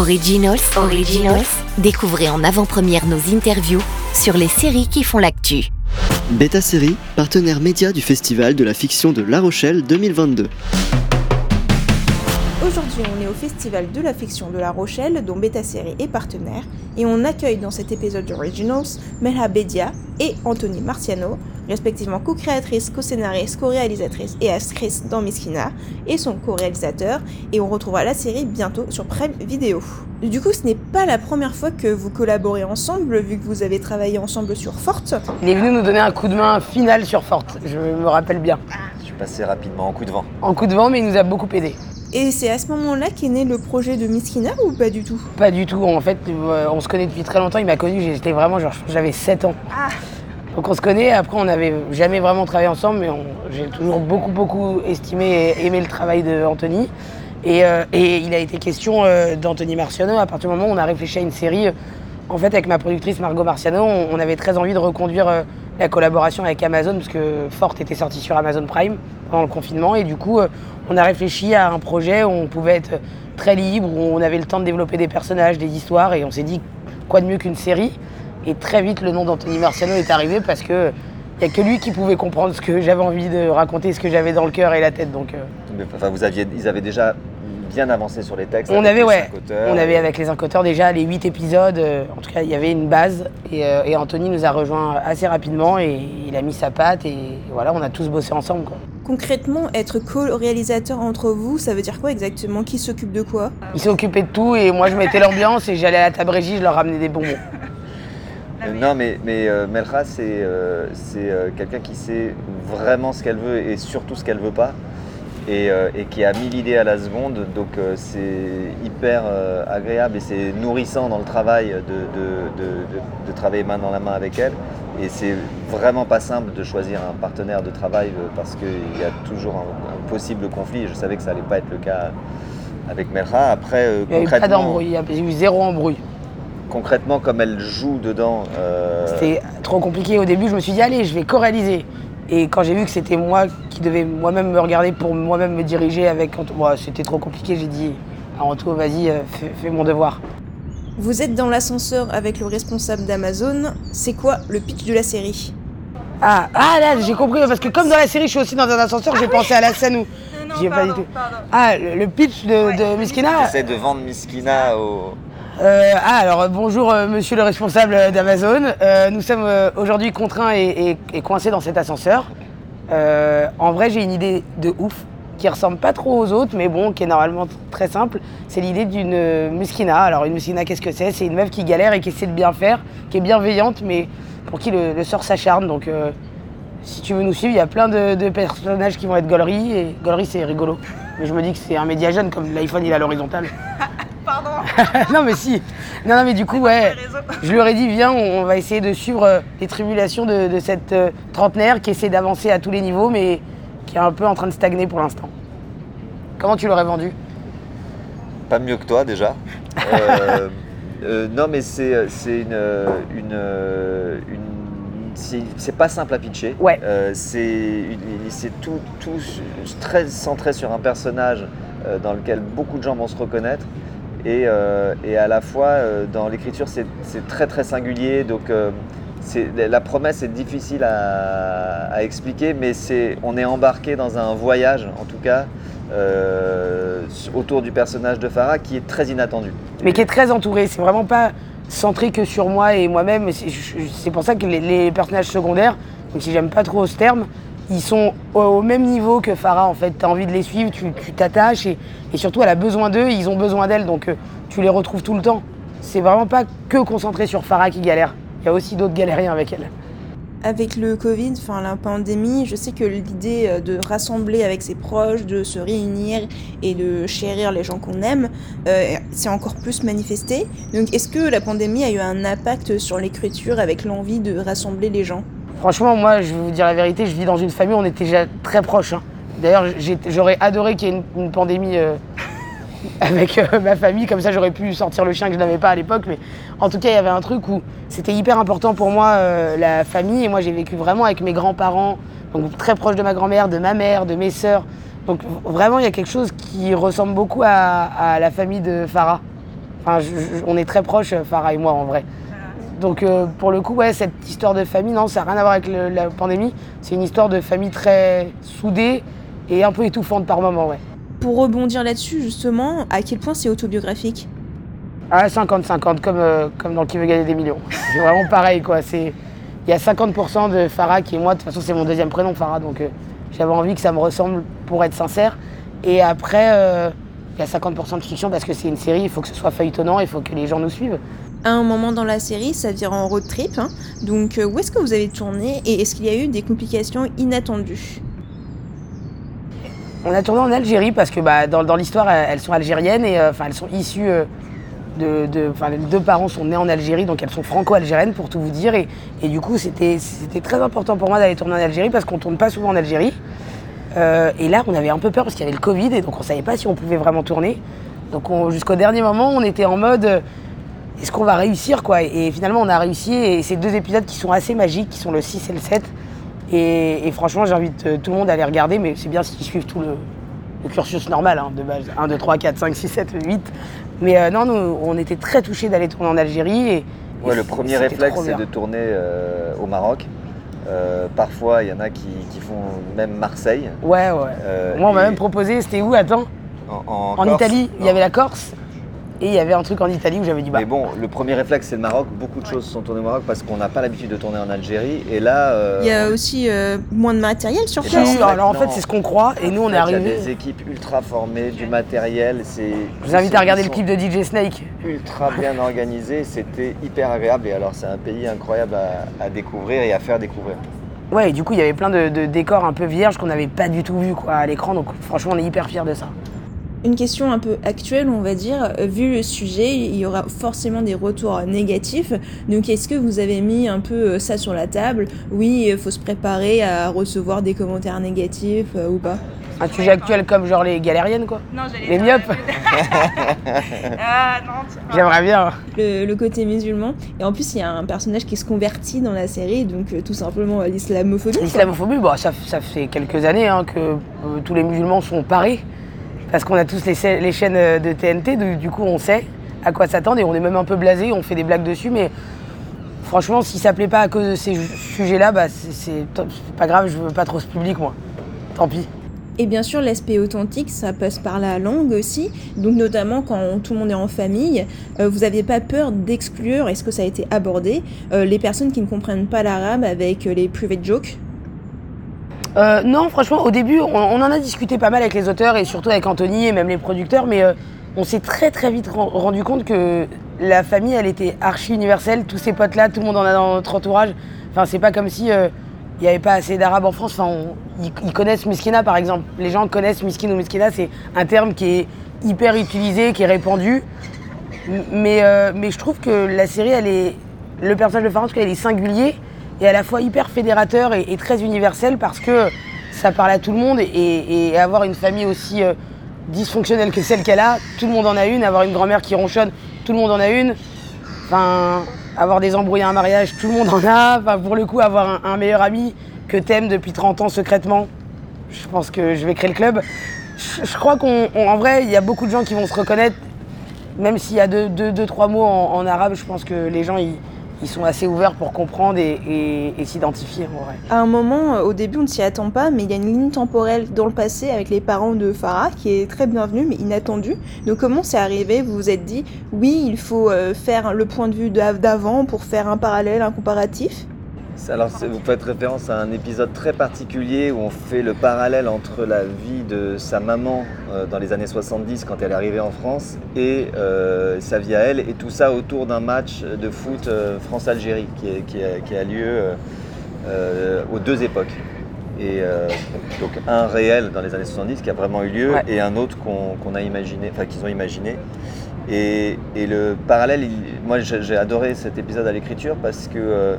Originals, Originals, découvrez en avant-première nos interviews sur les séries qui font l'actu. Beta Série, partenaire média du Festival de la fiction de La Rochelle 2022. Aujourd'hui, on est au Festival de la fiction de La Rochelle, dont Beta Série est partenaire, et on accueille dans cet épisode d'Originals Melha Bedia et Anthony Marciano, respectivement co-créatrice, co-scénariste, co-réalisatrice et actrice dans Miskina, et son co-réalisateur, et on retrouvera la série bientôt sur Prime Video. Du coup, ce n'est pas la première fois que vous collaborez ensemble, vu que vous avez travaillé ensemble sur Forte. Il est venu nous donner un coup de main final sur Forte, je me rappelle bien. Je suis passé rapidement en coup de vent. En coup de vent, mais il nous a beaucoup aidé. Et c'est à ce moment-là qu'est né le projet de Miskina ou pas du tout? Pas du tout, en fait, euh, on se connaît depuis très longtemps, il m'a connu, j'étais vraiment, genre, j'avais 7 ans. Donc on se connaît, après on n'avait jamais vraiment travaillé ensemble, mais j'ai toujours beaucoup beaucoup estimé et aimé le travail d'Anthony. Et, euh, et il a été question euh, d'Anthony Marciano à partir du moment où on a réfléchi à une série. en fait, avec ma productrice Margot Marciano, on, on avait très envie de reconduire euh, la collaboration avec Amazon, parce que Forte était sorti sur Amazon Prime pendant le confinement. Et du coup, euh, on a réfléchi à un projet où on pouvait être très libre, où on avait le temps de développer des personnages, des histoires, et on s'est dit quoi de mieux qu'une série? Et très vite, le nom d'Anthony Marciano est arrivé parce que il n'y a que lui qui pouvait comprendre ce que j'avais envie de raconter, ce que j'avais dans le cœur et la tête. Donc, euh, Enfin, vous aviez, ils avaient déjà bien avancé sur les textes. on avec avait, les ouais, cinq auteurs. on avait avec les incoteurs déjà les huit épisodes. euh, en tout cas, il y avait une base. Et, euh, et Anthony nous a rejoint assez rapidement et il a mis sa patte. Et voilà, on a tous bossé ensemble. Quoi. Concrètement, être co-réalisateur entre vous, ça veut dire quoi exactement? Qui s'occupe de quoi? Il s'est occupé de tout et moi je mettais l'ambiance et j'allais à la table régie, je leur ramenais des bonbons. Euh, Non, mais, mais euh, Melra, c'est euh, c'est, euh, quelqu'un qui sait vraiment ce qu'elle veut et surtout ce qu'elle veut pas. Et, euh, et qui a mille idées à la seconde. Donc euh, c'est hyper euh, agréable et c'est nourrissant dans le travail de, de- de- de- de travailler main dans la main avec elle. Et c'est vraiment pas simple de choisir un partenaire de travail parce qu'il y a toujours un, un possible conflit. Je savais que ça allait pas être le cas avec Melra. Après, Il n'y a eu pas d'embrouille, il y a eu zéro embrouille. concrètement, comme elle joue dedans, euh, C'était trop compliqué au début, je me suis dit allez, je vais co-réaliser. Et quand j'ai vu que c'était moi qui devais moi-même me regarder pour moi-même me diriger avec Anto, moi, c'était trop compliqué, j'ai dit à Anto, vas-y, euh, fais, fais mon devoir. Vous êtes dans l'ascenseur avec le responsable d'Amazon. C'est quoi le pitch de la série? Ah, ah là, j'ai compris, parce que comme dans la série, je suis aussi dans un ascenseur, j'ai pensé à la scène où. J'y ai pas du tout. Ah, le le pitch de, de Miskina? J'essaie de vendre Miskina au. Euh, ah, alors bonjour euh, monsieur le responsable d'Amazon. Euh, nous sommes aujourd'hui contraints et, coincés dans cet ascenseur. En vrai, j'ai une idée de ouf qui ressemble pas trop aux autres, mais bon, qui est normalement très simple. C'est l'idée d'une muskina. Alors, une muskina, qu'est-ce que c'est? C'est une meuf qui galère et qui essaie de bien faire, qui est bienveillante, mais pour qui le, sort s'acharne. Donc, si tu veux nous suivre, il y a plein de, personnages qui vont être gauleries, et gaulerie, c'est rigolo. Mais je me dis que c'est un média jeune, comme l'iPhone, il est à non mais si. Non, non mais du coup ouais. Je lui aurais dit viens, on va essayer de suivre euh, les tribulations de, de cette euh, trentenaire qui essaie d'avancer à tous les niveaux mais qui est un peu en train de stagner pour l'instant. Comment tu l'aurais vendu? Pas mieux que toi déjà. Euh, euh, non, mais c'est c'est une. une, une- c'est c'est pas simple à pitcher. Ouais. Euh, c'est tout, tout très centré sur un personnage euh, dans lequel beaucoup de gens vont se reconnaître. Et, euh, et à la fois, euh, dans l'écriture, c'est très très singulier. Donc, euh, la promesse est difficile à, expliquer, mais on est embarqué dans un voyage, en tout cas, autour du personnage de Farah qui est très inattendu. Mais qui est très entouré. C'est vraiment pas centré que sur moi et moi-même. C'est pour ça que les, les personnages secondaires, même si j'aime pas trop ce terme, ils sont au, même niveau que Farah en fait. Tu as envie de les suivre, tu t'attaches et, surtout elle a besoin d'eux, ils ont besoin d'elle donc euh, tu les retrouves tout le temps. C'est vraiment pas que concentré sur Farah qui galère. Il y a aussi d'autres galériens avec elle. Avec le Covid, enfin la pandémie, je sais que l'idée euh, de rassembler avec ses proches, de se réunir et de chérir les gens qu'on aime, euh, c'est encore plus manifesté. Donc est-ce que la pandémie a eu un impact sur l'écriture avec l'envie de rassembler les gens? Franchement, moi, je vais vous dire la vérité, je vis dans une famille où on était déjà très proches. hein. D'ailleurs, j'aurais adoré qu'il y ait une, pandémie euh, avec euh, ma famille, comme ça j'aurais pu sortir le chien que je n'avais pas à l'époque. Mais en tout cas, il y avait un truc où c'était hyper important pour moi, euh, la famille. Et moi, j'ai vécu vraiment avec mes grands-parents, donc très proche de ma grand-mère, de ma mère, de mes sœurs. Donc vraiment, il y a quelque chose qui ressemble beaucoup à, la famille de Farah. Enfin, on est très proches, Farah et moi, en vrai. Donc, euh, pour le coup, ouais, cette histoire de famille, non, ça n'a rien à voir avec le- la pandémie. C'est une histoire de famille très soudée et un peu étouffante par moments, ouais. Pour rebondir là-dessus, justement, à quel point c'est autobiographique? Ah, 50-50, comme, euh, comme dans Qui veut gagner des millions. C'est vraiment pareil, quoi. C'est- Il y a 50% de Farah qui est moi. De toute façon, c'est mon deuxième prénom, Farah. Donc, euh, j'avais envie que ça me ressemble pour être sincère. Et après, il y a 50% de fiction parce que c'est une série. Il faut que ce soit feuilletonnant. Il faut que les gens nous suivent. À un moment dans la série, ça vire en road trip. hein. Donc, euh, où est-ce que vous avez tourné et est-ce qu'il y a eu des complications inattendues? On a tourné en Algérie parce que bah, dans, l'histoire, elles sont algériennes et euh, elles sont issues euh, de. les deux parents sont nés en Algérie, donc elles sont franco-algériennes pour tout vous dire. Et, et du coup, c'était très important pour moi d'aller tourner en Algérie parce qu'on tourne pas souvent en Algérie. Et là, on avait un peu peur parce qu'il y avait le Covid et donc on savait pas si on pouvait vraiment tourner. Donc on- jusqu'au dernier moment, on était en mode est-ce qu'on va réussir quoi Et finalement, on a réussi et c'est deux épisodes qui sont assez magiques, qui sont le 6 et le 7. Et, et franchement, j'invite euh, tout le monde à les regarder, mais c'est bien s'ils suivent tout le, le cursus normal hein, de base 1, 2, 3, 4, 5, 6, 7, 8. Mais euh, non, nous, on était très touchés d'aller tourner en Algérie. Et, Ouais, et le premier réflexe, c'est de tourner euh, au Maroc. Euh, parfois, il y en a qui, qui font même Marseille. Ouais, ouais. Moi, on m'a même proposé, c'était où Attends, en, en Italie, il y avait la Corse. Et il y avait un truc en Italie où j'avais dit bah. Mais bon, le premier réflexe, c'est le Maroc. Beaucoup de choses sont tournées au Maroc parce qu'on n'a pas l'habitude de tourner en Algérie. Et là. euh, Il y a aussi euh, moins de matériel sur place. en fait, alors en fait, c'est ce qu'on croit. Et nous, on est fait, Il y a des équipes ultra formées, du matériel. C'est. Je vous invite à regarder le clip de DJ Snake. Ultra bien organisé. C'était hyper agréable. Et alors, c'est un pays incroyable à, à découvrir et à faire découvrir. Ouais, et du coup, il y avait plein de, de décors un peu vierges qu'on n'avait pas du tout vu quoi, à l'écran. Donc, franchement, on est hyper fiers de ça. Une question un peu actuelle, on va dire. Euh, Vu le sujet, il y aura forcément des retours euh, négatifs. Donc, est-ce que vous avez mis un peu euh, ça sur la table? Oui, il faut se préparer à recevoir des commentaires négatifs euh, ou pas? Un sujet actuel comme genre les galériennes, quoi. Non, j'allais Les dire- myopes. ah non, tu- J'aimerais bien. le, le côté musulman. Et en plus, il y a un personnage qui se convertit dans la série, donc euh, tout simplement euh, l'islamophobie. L'islamophobie, bah, ça, ça fait quelques années hein, que euh, tous les musulmans sont parés. Parce qu'on a tous les, chaînes euh, de TNT, du, du coup on sait à quoi s'attendre et on est même un peu blasé, on fait des blagues dessus, mais franchement, si ça plaît pas à cause de ces sujets-là, bah, c'est pas grave, je veux pas trop ce public, moi. Tant pis. Et bien sûr, l'aspect authentique, ça passe par la langue aussi. Donc, notamment quand tout le monde est en famille, euh, vous n'aviez pas peur d'exclure, est-ce que ça a été abordé, euh, les personnes qui ne comprennent pas l'arabe avec les private jokes Euh, non, franchement, au début, on, en a discuté pas mal avec les auteurs et surtout avec Anthony et même les producteurs, mais euh, on s'est très très vite ren- rendu compte que la famille, elle était archi universelle. Tous ces potes-là, tout le monde en a dans notre entourage. Enfin, c'est pas comme si euh, il n'y avait pas assez d'arabes en France. Ils, connaissent Miskina, par exemple. Les gens connaissent Miskin ou Miskina, c'est un terme qui est hyper utilisé, qui est répandu. Mais, je trouve que la série, elle est. Le personnage de cas, il est singulier et à la fois hyper fédérateur et, très universel parce que ça parle à tout le monde et, avoir une famille aussi euh, dysfonctionnelle que celle qu'elle a, tout le monde en a une. Avoir une grand-mère qui ronchonne, tout le monde en a une. Enfin, avoir des embrouilles à un mariage, tout le monde en a. Enfin, pour le coup, avoir un, meilleur ami que t'aimes depuis 30 ans secrètement, je pense que je vais créer le club. Je, je crois qu'en vrai, il y a beaucoup de gens qui vont se reconnaître même s'il y a deux, deux, deux, trois mots en, en arabe, je pense que les gens ils, ils sont assez ouverts pour comprendre et, et- et s'identifier. À un moment, euh, au début, on ne s'y attend pas, mais il y a une ligne temporelle dans le passé avec les parents de Farah qui est très bienvenue, mais inattendue. Donc, comment c'est arrivé? Vous vous êtes dit, oui, il faut euh, faire le point de vue d'av- d'avant pour faire un parallèle, un comparatif? Alors, vous faites référence à un épisode très particulier où on fait le parallèle entre la vie de sa maman euh, dans les années 70 quand elle est arrivée en France et euh, sa vie à elle, et tout ça autour d'un match de foot euh, France-Algérie qui, est- qui a, qui a lieu aux deux époques. Et donc un réel dans les années 70 qui a vraiment eu lieu Ouais. et un autre qu'on qu'on a imaginé, enfin qu'ils ont imaginé. Et, le parallèle, moi j'ai adoré cet épisode à l'écriture parce que, euh,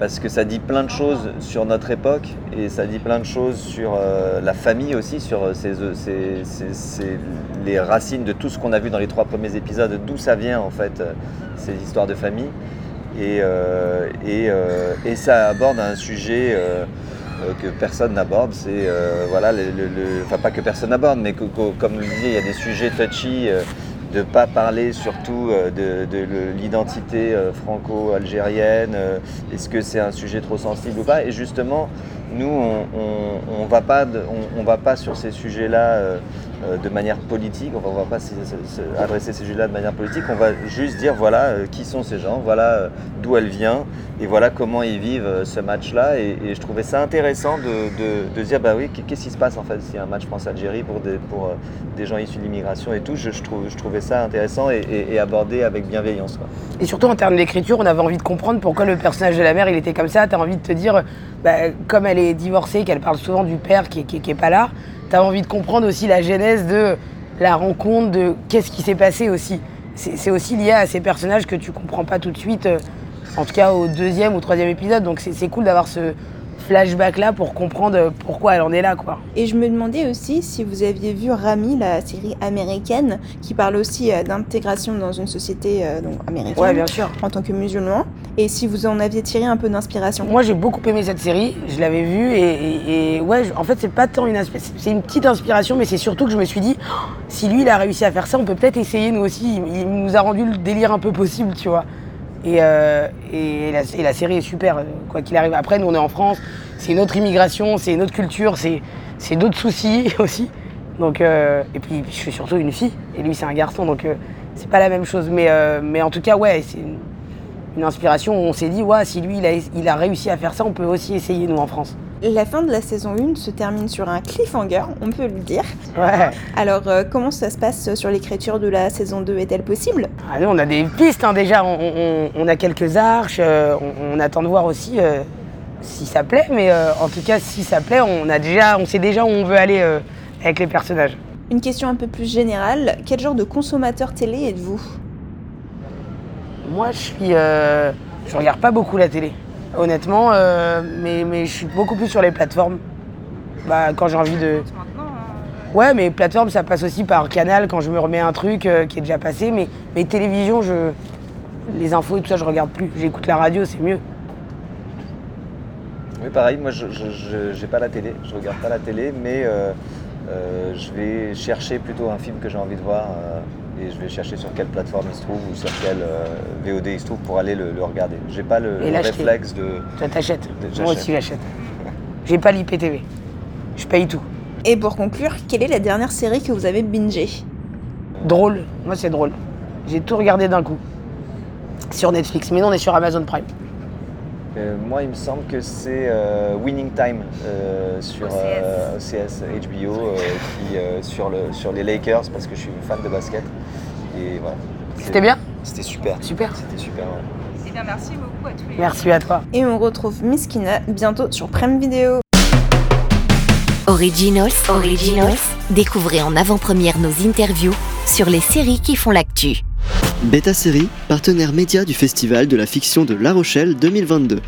parce que ça dit plein de choses sur notre époque et ça dit plein de choses sur euh, la famille aussi, sur euh, les racines de tout ce qu'on a vu dans les trois premiers épisodes, d'où ça vient en fait, ces histoires de famille. Et, et, ça aborde un sujet que personne n'aborde, c'est voilà, enfin pas que personne n'aborde, mais que- que- comme le disiez, il y a des sujets touchy. De pas parler surtout euh, de, l'identité euh, franco-algérienne. euh, Est-ce que c'est un sujet trop sensible ou pas? Et justement, nous, on, on, on va pas sur ces sujets-là euh, de manière politique. On on va pas se- se- se- adresser ces sujets-là de manière politique. On va juste dire voilà euh, qui sont ces gens, voilà euh, d'où elle vient et voilà comment ils vivent ce match-là. Et, je trouvais ça intéressant de, de, dire bah oui, qu'est-ce qui se passe en fait s'il y a un match France-Algérie pour des, pour des gens issus de l'immigration et tout. Je, trouvais ça intéressant et, et- abordé avec bienveillance. Et surtout en termes d'écriture, on avait envie de comprendre pourquoi le personnage de la mère il était comme ça. T'as envie de te dire, bah, comme elle est divorcée, qu'elle parle souvent du père qui, qui, qui est pas là, t'as envie de comprendre aussi la genèse de la rencontre, de qu'est-ce qui s'est passé aussi. C'est aussi lié à ces personnages que tu comprends pas tout de suite, euh, en tout cas au deuxième ou troisième épisode. Donc c'est cool d'avoir ce flashback là pour comprendre euh, pourquoi elle en est là quoi. Et je me demandais aussi si vous aviez vu Rami, la série américaine, qui parle aussi euh, d'intégration dans une société donc, américaine Ouais bien sûr. en tant que musulman, et si vous en aviez tiré un peu d'inspiration. Moi j'ai beaucoup aimé cette série, je l'avais vue et, ouais, en fait c'est pas tant une c'est une petite inspiration, mais c'est surtout que je me suis dit, si lui il a réussi à faire ça, on peut peut-être essayer nous aussi. Il, nous a rendu le délire un peu possible, tu vois. Et, euh, et, la, série est super, quoi qu'il arrive. Après nous on est en France, c'est une autre immigration, c'est une autre culture, c'est d'autres soucis aussi. Donc euh, et puis je suis surtout une fille et lui c'est un garçon, donc euh, c'est pas la même chose. Mais mais en tout cas ouais, c'est une, inspiration où on s'est dit, ouais, si lui il a, il a réussi à faire ça, on peut aussi essayer nous en France. La fin de la saison 1 se termine sur un cliffhanger, on peut le dire. Ouais. Alors, euh, comment ça se passe sur l'écriture de la saison 2 Est-elle possible? Ah, nous, on a des pistes hein, déjà, on, on- on a quelques arches, euh, on, on attend de voir aussi euh, si ça plaît, mais en tout cas si ça plaît, on a déjà, on sait déjà où on veut aller avec les personnages. Une question un peu plus générale, quel genre de consommateur télé êtes-vous? Moi, je suis, euh, je regarde pas beaucoup la télé, honnêtement, euh, mais, je suis beaucoup plus sur les plateformes. Bah, quand j'ai envie de. Ouais, mais plateforme, ça passe aussi par canal quand je me remets un truc euh, qui est déjà passé, mais, télévision, je. Les infos et tout ça, je regarde plus. J'écoute la radio, c'est mieux. Oui, pareil, moi je n'ai pas la télé, je regarde pas la télé, mais je vais chercher plutôt un film que j'ai envie de voir et je vais chercher sur quelle plateforme il se trouve ou sur quelle euh, VOD il se trouve pour aller le, le regarder. J'ai pas le, le réflexe de. Toi, t'achètes. Moi aussi, j'achète. J'ai pas l'IPTV. Je paye tout. Et pour conclure, quelle est la dernière série que vous avez bingée? Drôle. Moi, c'est drôle. J'ai tout regardé d'un coup. Sur Netflix. Mais non, on est sur Amazon Prime. Euh, moi, il me semble que c'est euh, Winning Time euh, sur OCS. euh, OCS HBO euh, qui, euh, sur, le, sur les Lakers parce que je suis fan de basket. Et voilà. C'était bien C'était super. Super. C'était super. ouais. eh bien, merci beaucoup à tous les Merci à toi. Et on retrouve Miskina bientôt sur Prime Video. Originals, Originals, découvrez en avant-première nos interviews sur les séries qui font l'actu. Beta Série, partenaire média du Festival de la fiction de La Rochelle 2022.